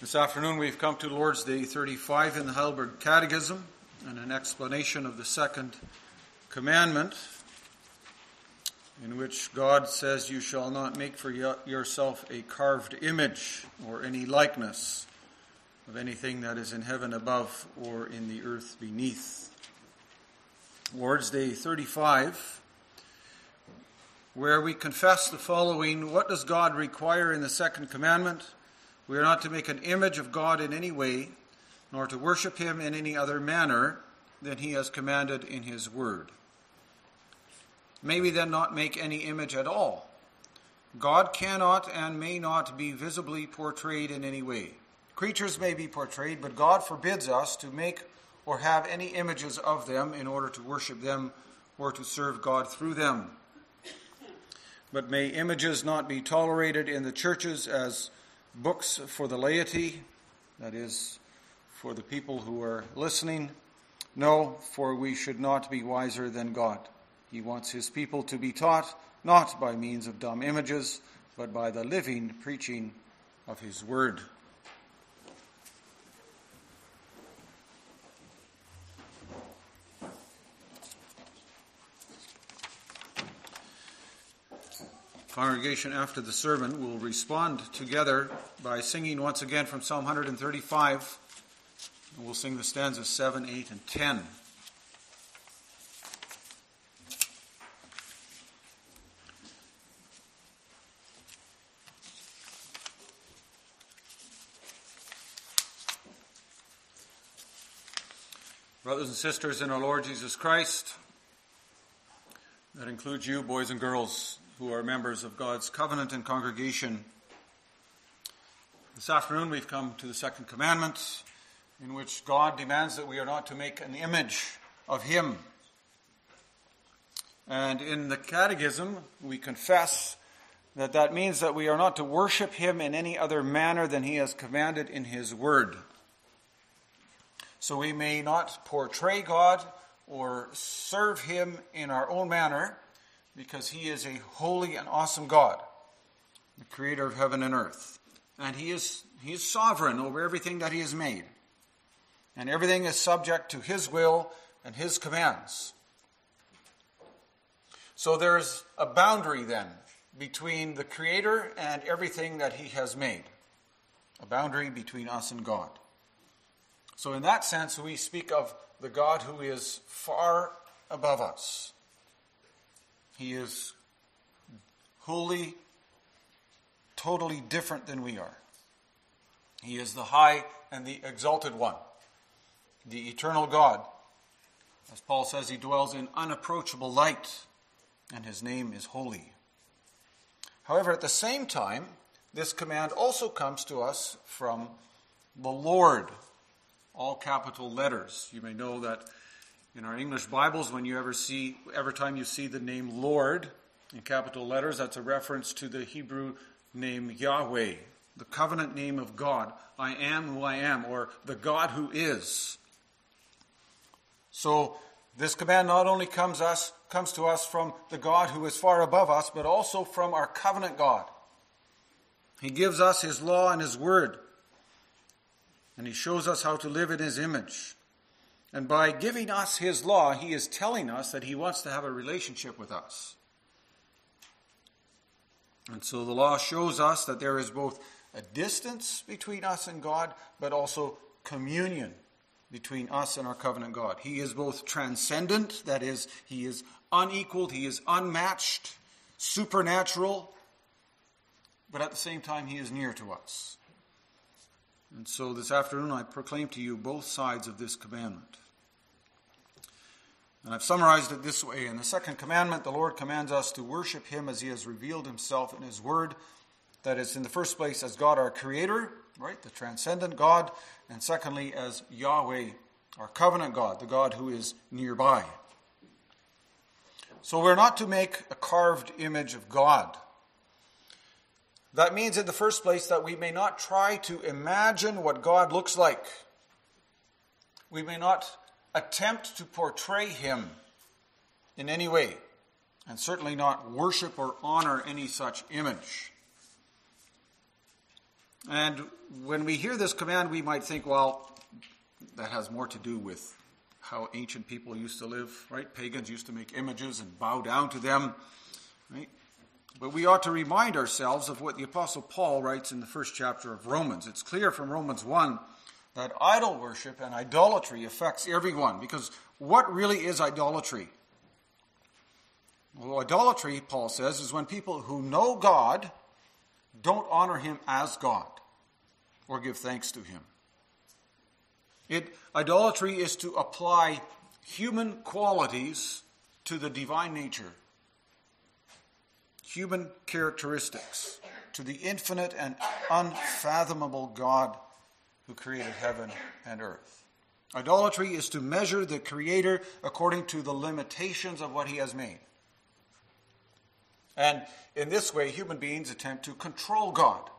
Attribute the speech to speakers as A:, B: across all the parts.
A: This afternoon we've come to Lord's Day 35 in the Heidelberg Catechism and an explanation of the second commandment in which God says, You shall not make for yourself a carved image or any likeness of anything that is in heaven above or in the earth beneath. Lord's Day 35, where we confess the following What does God require in the second commandment? We are not to make an image of God in any way, nor to worship him in any other manner than he has commanded in his word. May we then not make any image at all? God cannot and may not be visibly portrayed in any way. Creatures may be portrayed, but God forbids us to make or have any images of them in order to worship them or to serve God through them. But may images not be tolerated in the churches as books for the laity, that is, for the people who are listening. No, for we should not be wiser than God. He wants his people to be taught not by means of dumb images, but by the living preaching of his word. Congregation, after the sermon, will respond together by singing once again from Psalm 135. And we'll sing the stanzas 7, 8, and 10. Brothers and sisters in our Lord Jesus Christ, that includes you, boys and girls who are members of God's covenant and congregation. This afternoon we've come to the second commandment, in which God demands that we are not to make an image of Him. And in the Catechism, we confess that that means that we are not to worship Him in any other manner than He has commanded in His Word. So we may not portray God or serve Him in our own manner because he is a holy and awesome God, the creator of heaven and earth. And he is, he is sovereign over everything that he has made. And everything is subject to his will and his commands. So there's a boundary then between the creator and everything that he has made. A boundary between us and God. So, in that sense, we speak of the God who is far above us. He is wholly, totally different than we are. He is the high and the exalted one, the eternal God. As Paul says, he dwells in unapproachable light, and his name is holy. However, at the same time, this command also comes to us from the Lord, all capital letters. You may know that in our English Bibles, when you ever see, every time you see the name Lord in capital letters, that's a reference to the Hebrew name Yahweh, the covenant name of God. I am who I am, or the God who is. So this command not only comes us comes to us from the God who is far above us, but also from our covenant God. He gives us his law and his word, and he shows us how to live in his image. And by giving us his law, he is telling us that he wants to have a relationship with us. And so the law shows us that there is both a distance between us and God, but also communion between us and our covenant God. He is both transcendent, that is, he is unequaled, he is unmatched, supernatural, but at the same time, he is near to us. And so this afternoon, I proclaim to you both sides of this commandment. And I've summarized it this way. In the second commandment, the Lord commands us to worship Him as He has revealed Himself in His Word. That is, in the first place, as God our Creator, right, the transcendent God, and secondly, as Yahweh, our covenant God, the God who is nearby. So we're not to make a carved image of God. That means, in the first place, that we may not try to imagine what God looks like. We may not attempt to portray him in any way, and certainly not worship or honor any such image. And when we hear this command, we might think, well, that has more to do with how ancient people used to live, right? Pagans used to make images and bow down to them, right? But we ought to remind ourselves of what the Apostle Paul writes in the first chapter of Romans. It's clear from Romans 1 that idol worship and idolatry affects everyone because what really is idolatry? Well, idolatry, Paul says, is when people who know God don't honor him as God or give thanks to him. It, idolatry is to apply human qualities to the divine nature, human characteristics to the infinite and unfathomable God who created heaven and earth. Idolatry is to measure the Creator according to the limitations of what He has made. And in this way, human beings attempt to control God.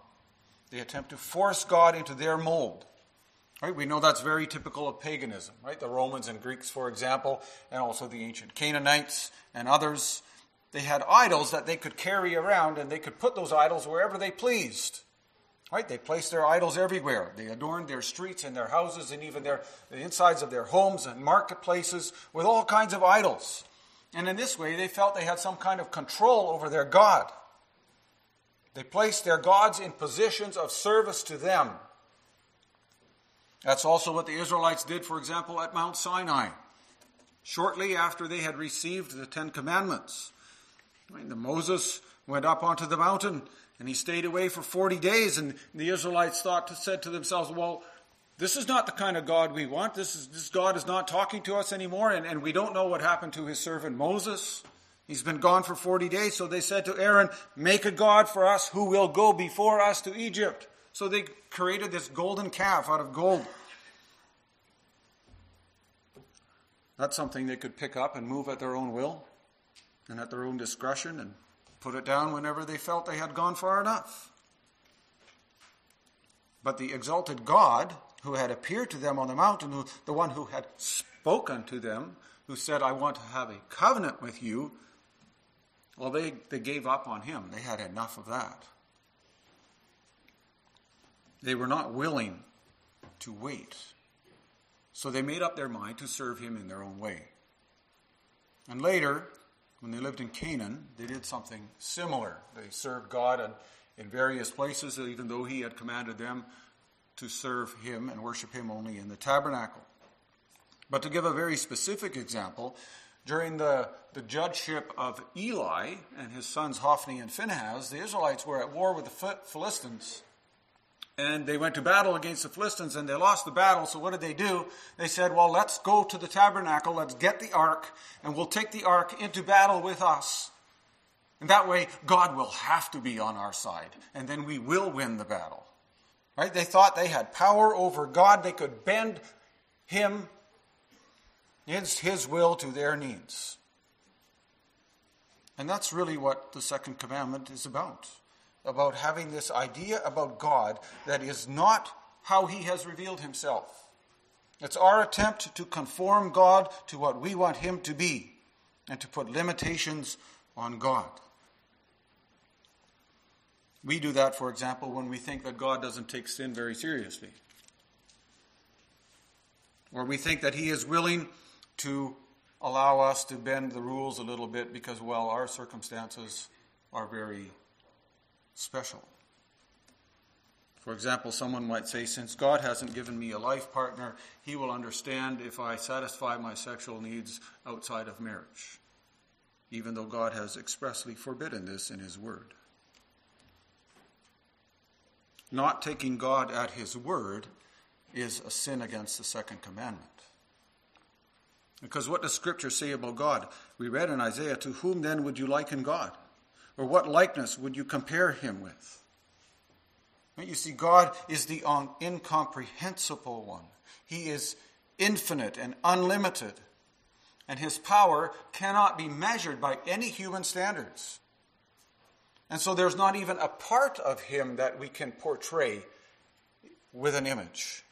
A: They attempt to force God into their mold. Right? We know that's very typical of paganism, right? The Romans and Greeks, for example, and also the ancient Canaanites and others, they had idols that they could carry around and they could put those idols wherever they pleased. Right? They placed their idols everywhere. They adorned their streets and their houses and even their the insides of their homes and marketplaces with all kinds of idols. And in this way, they felt they had some kind of control over their God. They placed their gods in positions of service to them. That's also what the Israelites did, for example, at Mount Sinai. Shortly after they had received the Ten Commandments, the Moses went up onto the mountain and he stayed away for 40 days. And the Israelites thought to, said to themselves, well, this is not the kind of God we want. This, is, this God is not talking to us anymore. And, and we don't know what happened to his servant Moses. He's been gone for 40 days. So they said to Aaron, make a God for us who will go before us to Egypt. So they created this golden calf out of gold. That's something they could pick up and move at their own will and at their own discretion and put it down whenever they felt they had gone far enough. But the exalted God who had appeared to them on the mountain, who, the one who had spoken to them, who said, I want to have a covenant with you, well, they, they gave up on him. They had enough of that. They were not willing to wait. So they made up their mind to serve him in their own way. And later, when they lived in Canaan, they did something similar. They served God in, in various places, even though he had commanded them to serve him and worship him only in the tabernacle. But to give a very specific example, during the, the judgeship of Eli and his sons Hophni and Phinehas, the Israelites were at war with the Philistines and they went to battle against the Philistines and they lost the battle. So what did they do? They said, well, let's go to the tabernacle, let's get the ark, and we'll take the ark into battle with us. And that way, God will have to be on our side, and then we will win the battle. Right? They thought they had power over God. They could bend Him, His, his will to their needs. And that's really what the second commandment is about about having this idea about God that is not how he has revealed himself. It's our attempt to conform God to what we want him to be and to put limitations on God. We do that, for example, when we think that God doesn't take sin very seriously. Or we think that he is willing to allow us to bend the rules a little bit because, well, our circumstances are very special. For example, someone might say, Since God hasn't given me a life partner, he will understand if I satisfy my sexual needs outside of marriage, even though God has expressly forbidden this in his word. Not taking God at his word is a sin against the second commandment. Because what does Scripture say about God? We read in Isaiah, To whom then would you liken God? Or what likeness would you compare him with? You see, God is the incomprehensible one. He is infinite and unlimited, and his power cannot be measured by any human standards. And so there's not even a part of him that we can portray with an image.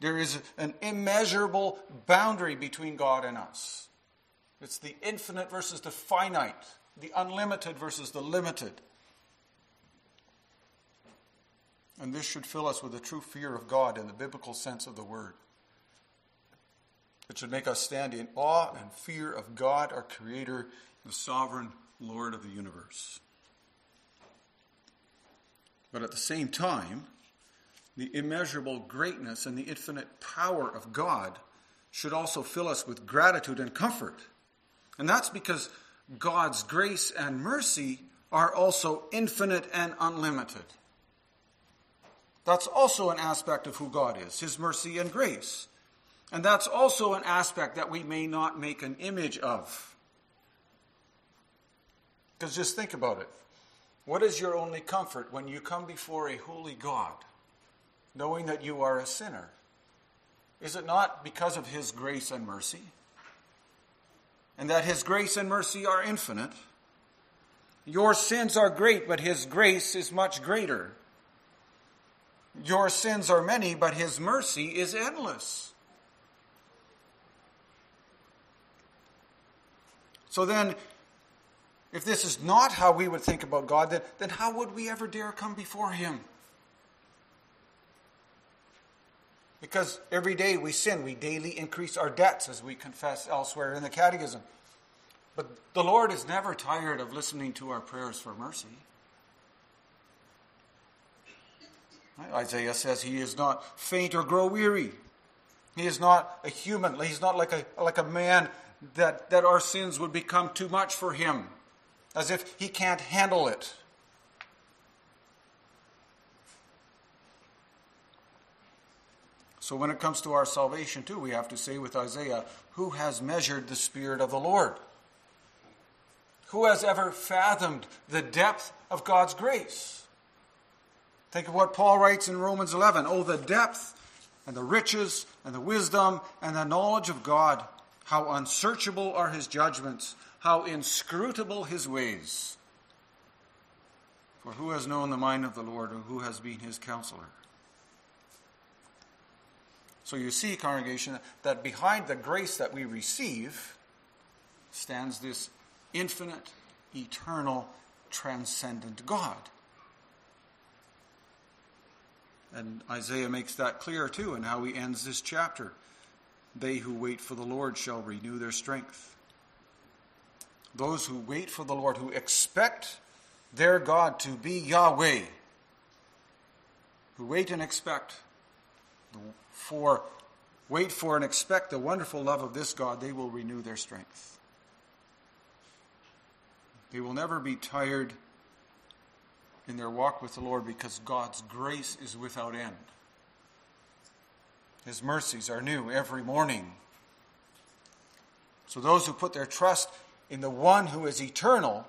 A: There is an immeasurable boundary between God and us. It's the infinite versus the finite, the unlimited versus the limited. And this should fill us with a true fear of God in the biblical sense of the word. It should make us stand in awe and fear of God, our Creator, the sovereign Lord of the universe. But at the same time, the immeasurable greatness and the infinite power of God should also fill us with gratitude and comfort. And that's because God's grace and mercy are also infinite and unlimited. That's also an aspect of who God is, His mercy and grace. And that's also an aspect that we may not make an image of. Because just think about it. What is your only comfort when you come before a holy God, knowing that you are a sinner? Is it not because of His grace and mercy? And that His grace and mercy are infinite? Your sins are great, but His grace is much greater. Your sins are many, but His mercy is endless. So then, if this is not how we would think about God, then, then how would we ever dare come before Him? Because every day we sin, we daily increase our debts, as we confess elsewhere in the Catechism. But the Lord is never tired of listening to our prayers for mercy. Isaiah says he is not faint or grow weary. He is not a human. He's not like a, like a man that, that our sins would become too much for him, as if he can't handle it. So when it comes to our salvation, too, we have to say with Isaiah, Who has measured the Spirit of the Lord? Who has ever fathomed the depth of God's grace? Think of what Paul writes in Romans 11. Oh, the depth and the riches and the wisdom and the knowledge of God. How unsearchable are his judgments, how inscrutable his ways. For who has known the mind of the Lord, or who has been his counselor? So you see, congregation, that behind the grace that we receive stands this infinite, eternal, transcendent God. And Isaiah makes that clear too in how he ends this chapter. They who wait for the Lord shall renew their strength. Those who wait for the Lord, who expect their God to be Yahweh, who wait and expect for wait for and expect the wonderful love of this God, they will renew their strength. They will never be tired in their walk with the Lord because God's grace is without end. His mercies are new every morning. So those who put their trust in the one who is eternal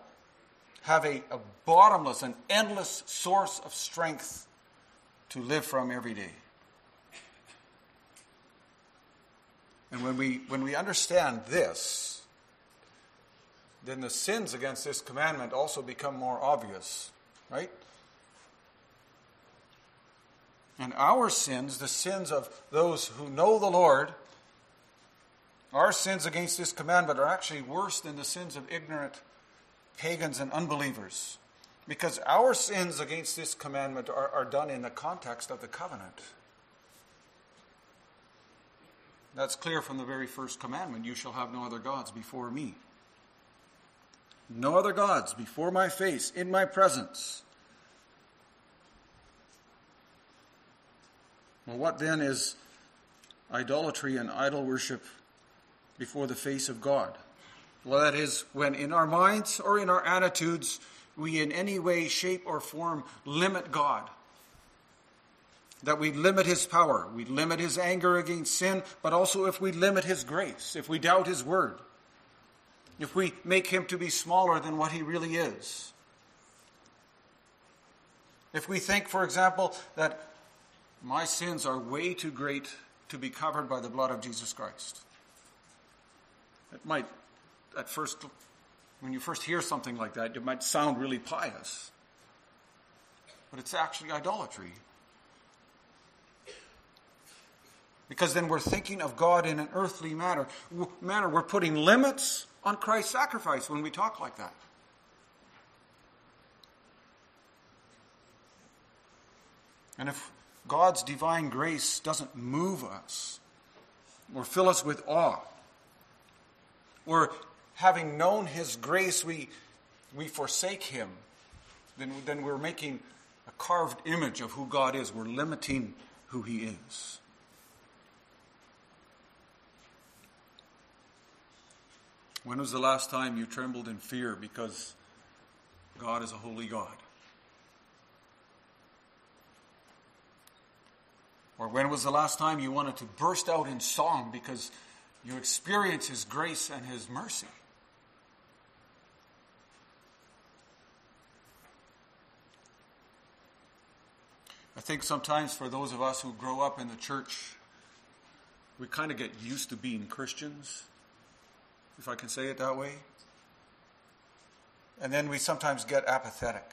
A: have a, a bottomless and endless source of strength to live from every day. And when we, when we understand this, then the sins against this commandment also become more obvious, right? And our sins, the sins of those who know the Lord, our sins against this commandment are actually worse than the sins of ignorant pagans and unbelievers. Because our sins against this commandment are, are done in the context of the covenant. That's clear from the very first commandment you shall have no other gods before me. No other gods before my face, in my presence. Well, what then is idolatry and idol worship before the face of God? Well, that is when in our minds or in our attitudes we in any way, shape, or form limit God that we limit his power, we limit his anger against sin, but also if we limit his grace, if we doubt his word, if we make him to be smaller than what he really is. If we think, for example, that my sins are way too great to be covered by the blood of Jesus Christ. It might, at first, when you first hear something like that, it might sound really pious. But it's actually idolatry. Because then we're thinking of God in an earthly manner. manner. We're putting limits on Christ's sacrifice when we talk like that. And if God's divine grace doesn't move us or fill us with awe, or having known His grace, we, we forsake Him, then, then we're making a carved image of who God is. We're limiting who He is. When was the last time you trembled in fear because God is a holy God? Or when was the last time you wanted to burst out in song because you experience His grace and His mercy? I think sometimes for those of us who grow up in the church, we kind of get used to being Christians, if I can say it that way. And then we sometimes get apathetic.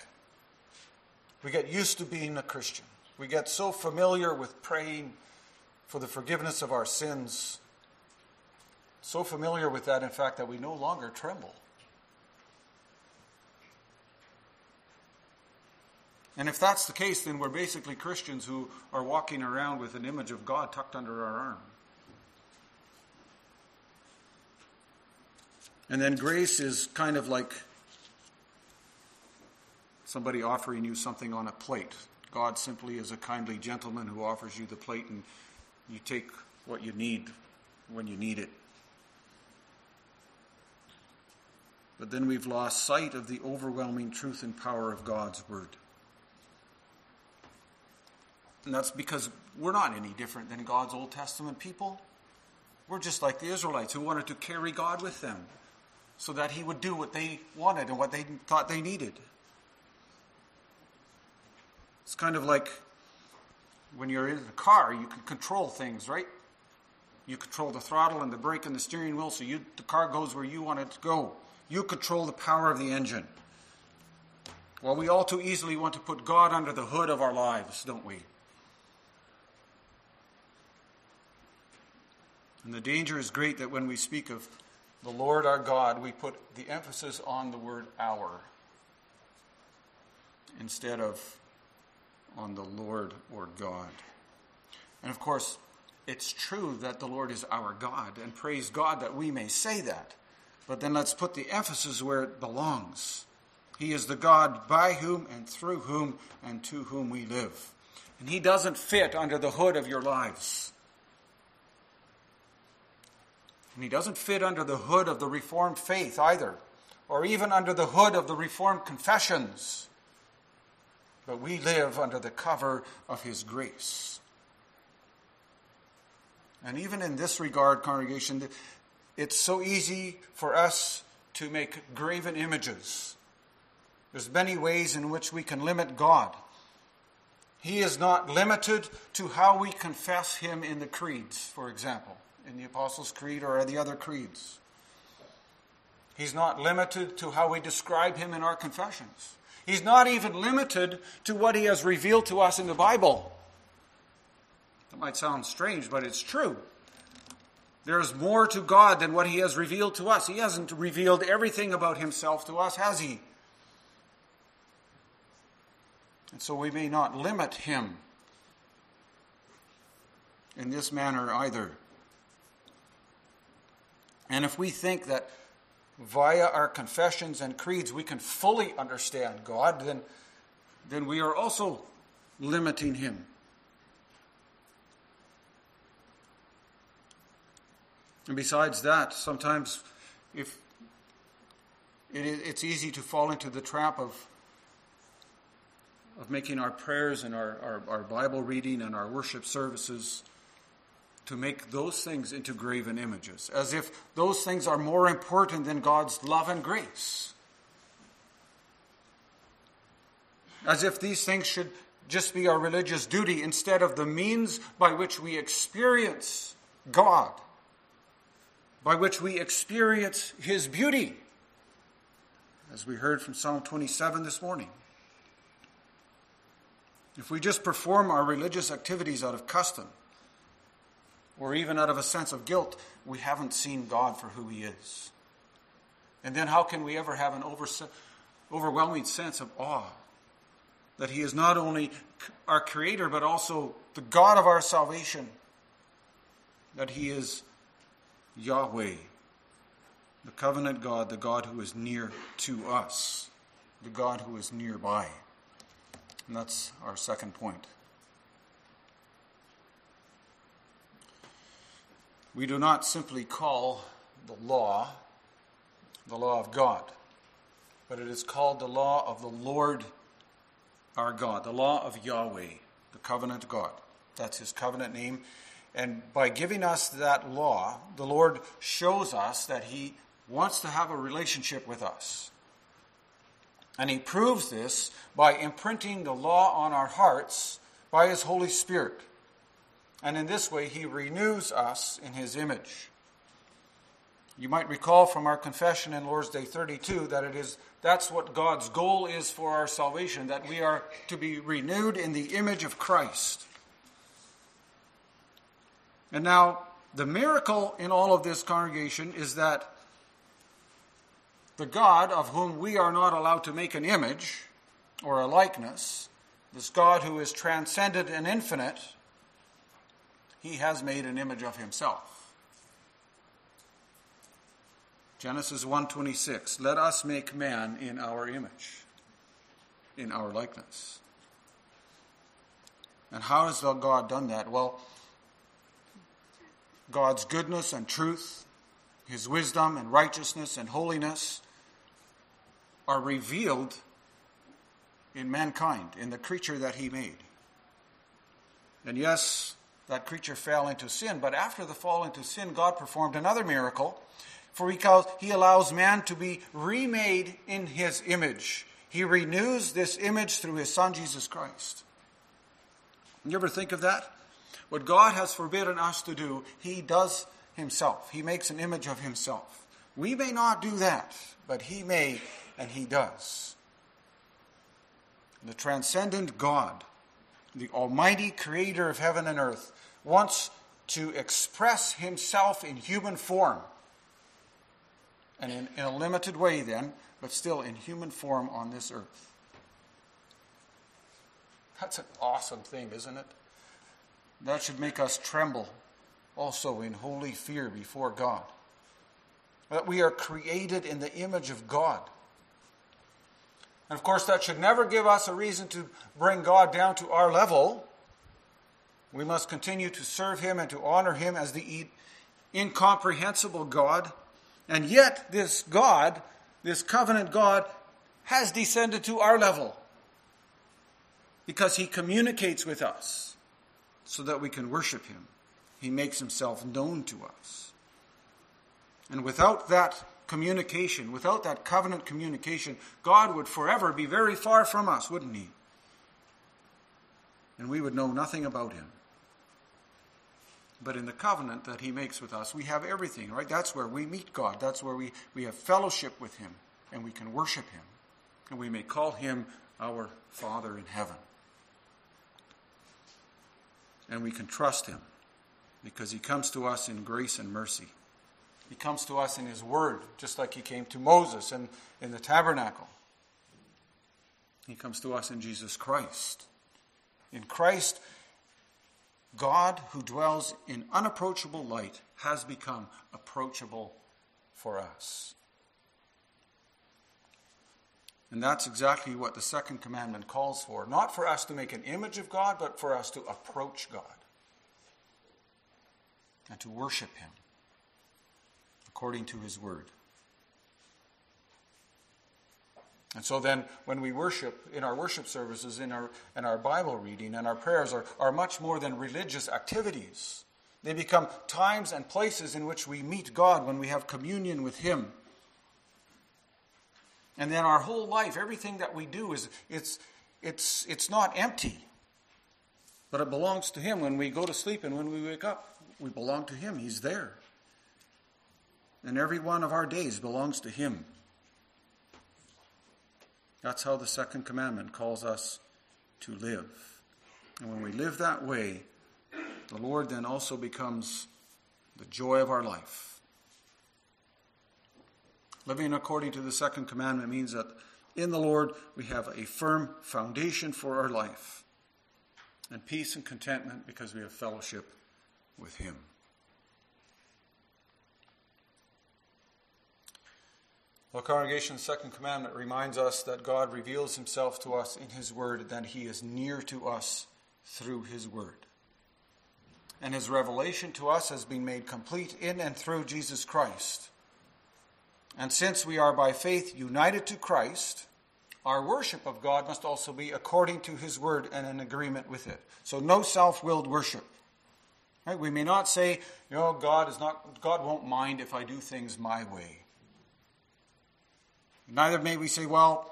A: We get used to being a Christian. We get so familiar with praying for the forgiveness of our sins, so familiar with that, in fact, that we no longer tremble. And if that's the case, then we're basically Christians who are walking around with an image of God tucked under our arm. And then grace is kind of like somebody offering you something on a plate. God simply is a kindly gentleman who offers you the plate and you take what you need when you need it. But then we've lost sight of the overwhelming truth and power of God's Word. And that's because we're not any different than God's Old Testament people. We're just like the Israelites who wanted to carry God with them so that He would do what they wanted and what they thought they needed. It's kind of like when you're in a car, you can control things, right? You control the throttle and the brake and the steering wheel so you, the car goes where you want it to go. You control the power of the engine. Well, we all too easily want to put God under the hood of our lives, don't we? And the danger is great that when we speak of the Lord our God, we put the emphasis on the word our instead of on the Lord or God. And of course, it's true that the Lord is our God, and praise God that we may say that. But then let's put the emphasis where it belongs. He is the God by whom and through whom and to whom we live. And He doesn't fit under the hood of your lives. And he doesn't fit under the hood of the Reformed faith either, or even under the hood of the Reformed confessions. But we live under the cover of his grace. And even in this regard, congregation, it's so easy for us to make graven images. There's many ways in which we can limit God. He is not limited to how we confess him in the creeds, for example in the Apostles' Creed or the other creeds. He's not limited to how we describe him in our confessions. He's not even limited to what he has revealed to us in the Bible. That might sound strange, but it's true. There's more to God than what he has revealed to us. He hasn't revealed everything about himself to us, has he? And so we may not limit him in this manner either. And if we think that via our confessions and creeds we can fully understand God, then, then we are also limiting Him. And besides that, sometimes if it, it's easy to fall into the trap of of making our prayers and our, our, our Bible reading and our worship services to make those things into graven images, as if those things are more important than God's love and grace. As if these things should just be our religious duty instead of the means by which we experience God, by which we experience His beauty, as we heard from Psalm 27 this morning. If we just perform our religious activities out of custom, or even out of a sense of guilt, we haven't seen God for who He is. And then how can we ever have an over, overwhelming sense of awe that He is not only our Creator, but also the God of our salvation, that He is Yahweh, the covenant God, the God who is near to us, the God who is nearby. And that's our second point. We do not simply call the law the law of God, but it is called the law of the Lord our God, the law of Yahweh, the covenant God. That's his covenant name. And by giving us that law, the Lord shows us that he wants to have a relationship with us. And he proves this by imprinting the law on our hearts by his Holy Spirit. And in this way, he renews us in his image. You might recall from our confession in Lord's Day 32 that it is that's what God's goal is for our salvation, that we are to be renewed in the image of Christ. And now, the miracle in all of this congregation is that the God of whom we are not allowed to make an image or a likeness, this God who is transcendent and infinite, he has made an image of himself. Genesis 1:26 Let us make man in our image in our likeness. And how has God done that? Well, God's goodness and truth, his wisdom and righteousness and holiness are revealed in mankind, in the creature that he made. And yes, that creature fell into sin, but after the fall into sin, God performed another miracle for because he allows man to be remade in his image. He renews this image through his son Jesus Christ. You ever think of that? What God has forbidden us to do, he does himself. He makes an image of himself. We may not do that, but he may and he does. The transcendent God, the almighty creator of heaven and earth, wants to express himself in human form and in, in a limited way then, but still in human form on this earth. That's an awesome thing, isn't it? That should make us tremble also in holy fear before God. That we are created in the image of God. And of course, that should never give us a reason to bring God down to our level. We must continue to serve Him and to honor Him as the incomprehensible God and yet, this God, this covenant God, has descended to our level because he communicates with us so that we can worship him. He makes himself known to us. And without that communication, without that covenant communication, God would forever be very far from us, wouldn't he? And we would know nothing about him. But in the covenant that he makes with us, we have everything, right? That's where we meet God. That's where we, we have fellowship with him and we can worship him. And we may call him our Father in heaven. And we can trust him because he comes to us in grace and mercy. He comes to us in his word, just like he came to Moses and in the tabernacle. He comes to us in Jesus Christ. In Christ, God, who dwells in unapproachable light, has become approachable for us. And that's exactly what the second commandment calls for. Not for us to make an image of God, but for us to approach God and to worship Him according to His word. And so then, when we worship in our worship services, in our, in our Bible reading, and our prayers are, are much more than religious activities. They become times and places in which we meet God when we have communion with Him. And then our whole life, everything that we do is it's it's it's not empty. But it belongs to Him when we go to sleep and when we wake up. We belong to Him. He's there. And every one of our days belongs to Him. That's how the second commandment calls us to live. And when we live that way, the Lord then also becomes the joy of our life. Living according to the second commandment means that in the Lord, we have a firm foundation for our life, and peace and contentment because we have fellowship with Him. Well, congregation's second commandment reminds us that God reveals himself to us in his word, that he is near to us through his word. And his revelation to us has been made complete in and through Jesus Christ. And since we are by faith united to Christ, our worship of God must also be according to his word and in agreement with it. So no self-willed worship. Right? We may not say, you know, God is not God won't mind if I do things my way. Neither may we say, well,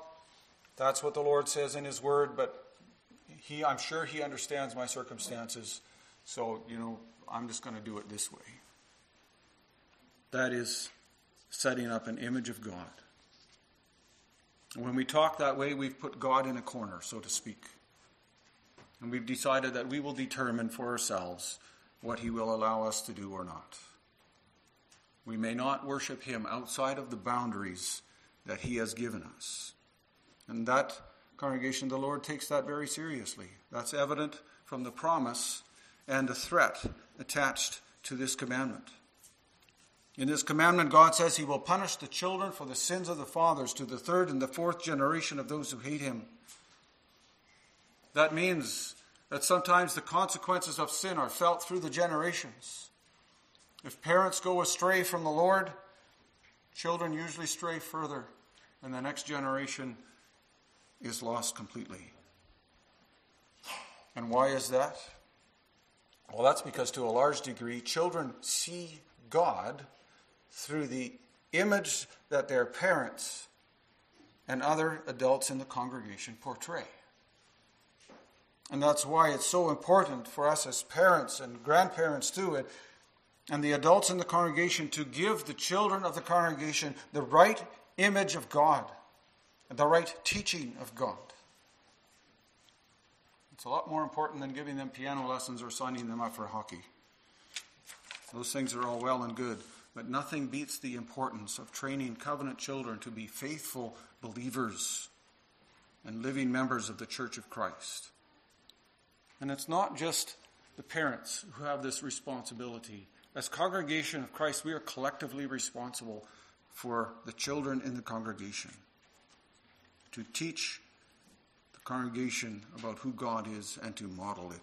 A: that's what the Lord says in His Word, but He, I'm sure He understands my circumstances, so, you know, I'm just going to do it this way. That is setting up an image of God. when we talk that way, we've put God in a corner, so to speak. And we've decided that we will determine for ourselves what He will allow us to do or not. We may not worship Him outside of the boundaries that He has given us. And that congregation, the Lord takes that very seriously. That's evident from the promise and the threat attached to this commandment. In this commandment, God says He will punish the children for the sins of the fathers to the third and the fourth generation of those who hate Him. That means that sometimes the consequences of sin are felt through the generations. If parents go astray from the Lord, children usually stray further and the next generation is lost completely. And why is that? Well, that's because to a large degree, children see God through the image that their parents and other adults in the congregation portray. And that's why it's so important for us as parents and grandparents too, and, and the adults in the congregation to give the children of the congregation the right image of God and the right teaching of God. It's a lot more important than giving them piano lessons or signing them up for hockey. Those things are all well and good, but nothing beats the importance of training covenant children to be faithful believers and living members of the Church of Christ. And it's not just the parents who have this responsibility. As congregation of Christ, we are collectively responsible for the children in the congregation to teach the congregation about who God is and to model it.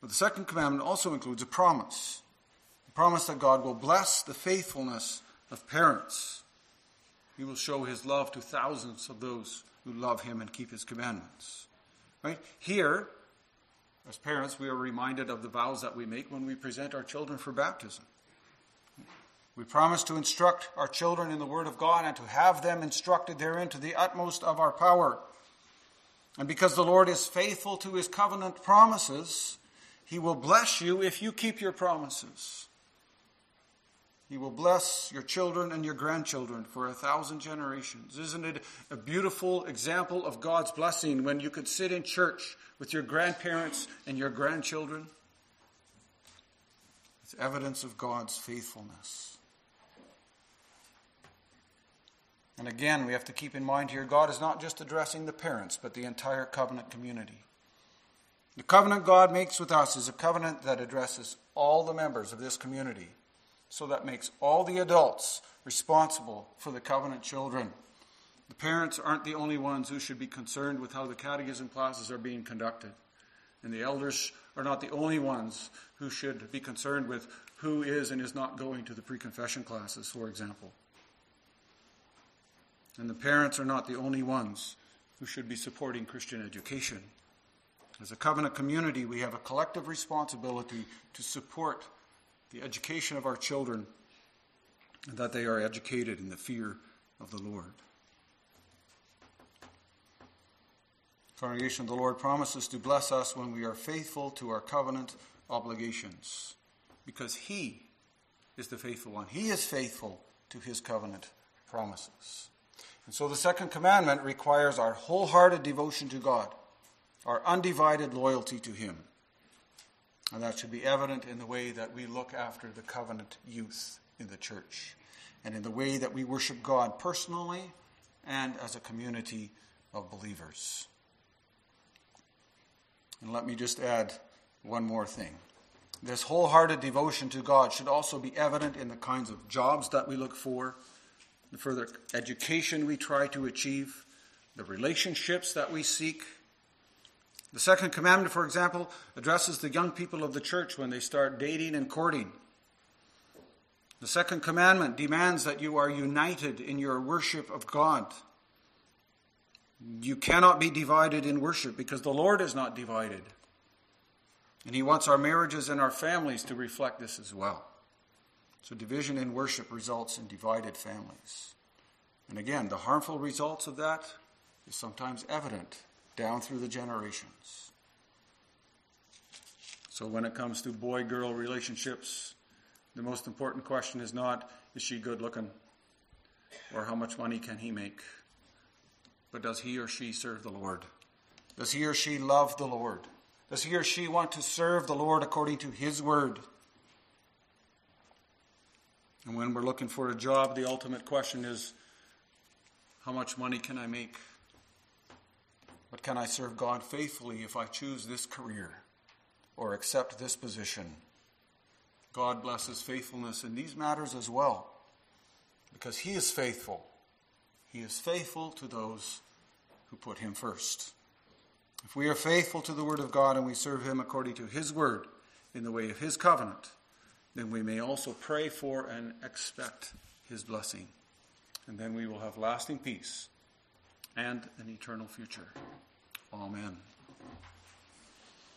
A: But the second commandment also includes a promise a promise that God will bless the faithfulness of parents. He will show his love to thousands of those who love him and keep his commandments. Right? Here, as parents, we are reminded of the vows that we make when we present our children for baptism. We promise to instruct our children in the Word of God and to have them instructed therein to the utmost of our power. And because the Lord is faithful to his covenant promises, he will bless you if you keep your promises. He will bless your children and your grandchildren for a thousand generations. Isn't it a beautiful example of God's blessing when you could sit in church with your grandparents and your grandchildren? It's evidence of God's faithfulness. And again, we have to keep in mind here God is not just addressing the parents, but the entire covenant community. The covenant God makes with us is a covenant that addresses all the members of this community. So that makes all the adults responsible for the covenant children. The parents aren't the only ones who should be concerned with how the catechism classes are being conducted. And the elders are not the only ones who should be concerned with who is and is not going to the pre confession classes, for example. And the parents are not the only ones who should be supporting Christian education. As a covenant community, we have a collective responsibility to support the education of our children and that they are educated in the fear of the Lord. The Congregation of the Lord promises to bless us when we are faithful to our covenant obligations because He is the faithful one. He is faithful to His covenant promises. And so the second commandment requires our wholehearted devotion to God, our undivided loyalty to Him. And that should be evident in the way that we look after the covenant youth in the church, and in the way that we worship God personally and as a community of believers. And let me just add one more thing. This wholehearted devotion to God should also be evident in the kinds of jobs that we look for, the further education we try to achieve, the relationships that we seek. The second commandment, for example, addresses the young people of the church when they start dating and courting. The second commandment demands that you are united in your worship of God. You cannot be divided in worship because the Lord is not divided. And He wants our marriages and our families to reflect this as well. So, division in worship results in divided families. And again, the harmful results of that is sometimes evident down through the generations. So, when it comes to boy girl relationships, the most important question is not, is she good looking? Or how much money can he make? But does he or she serve the Lord? Does he or she love the Lord? Does he or she want to serve the Lord according to his word? And when we're looking for a job, the ultimate question is how much money can I make? But can I serve God faithfully if I choose this career or accept this position? God blesses faithfulness in these matters as well because He is faithful. He is faithful to those who put Him first. If we are faithful to the Word of God and we serve Him according to His Word in the way of His covenant, then we may also pray for and expect His blessing. And then we will have lasting peace and an eternal future. Amen.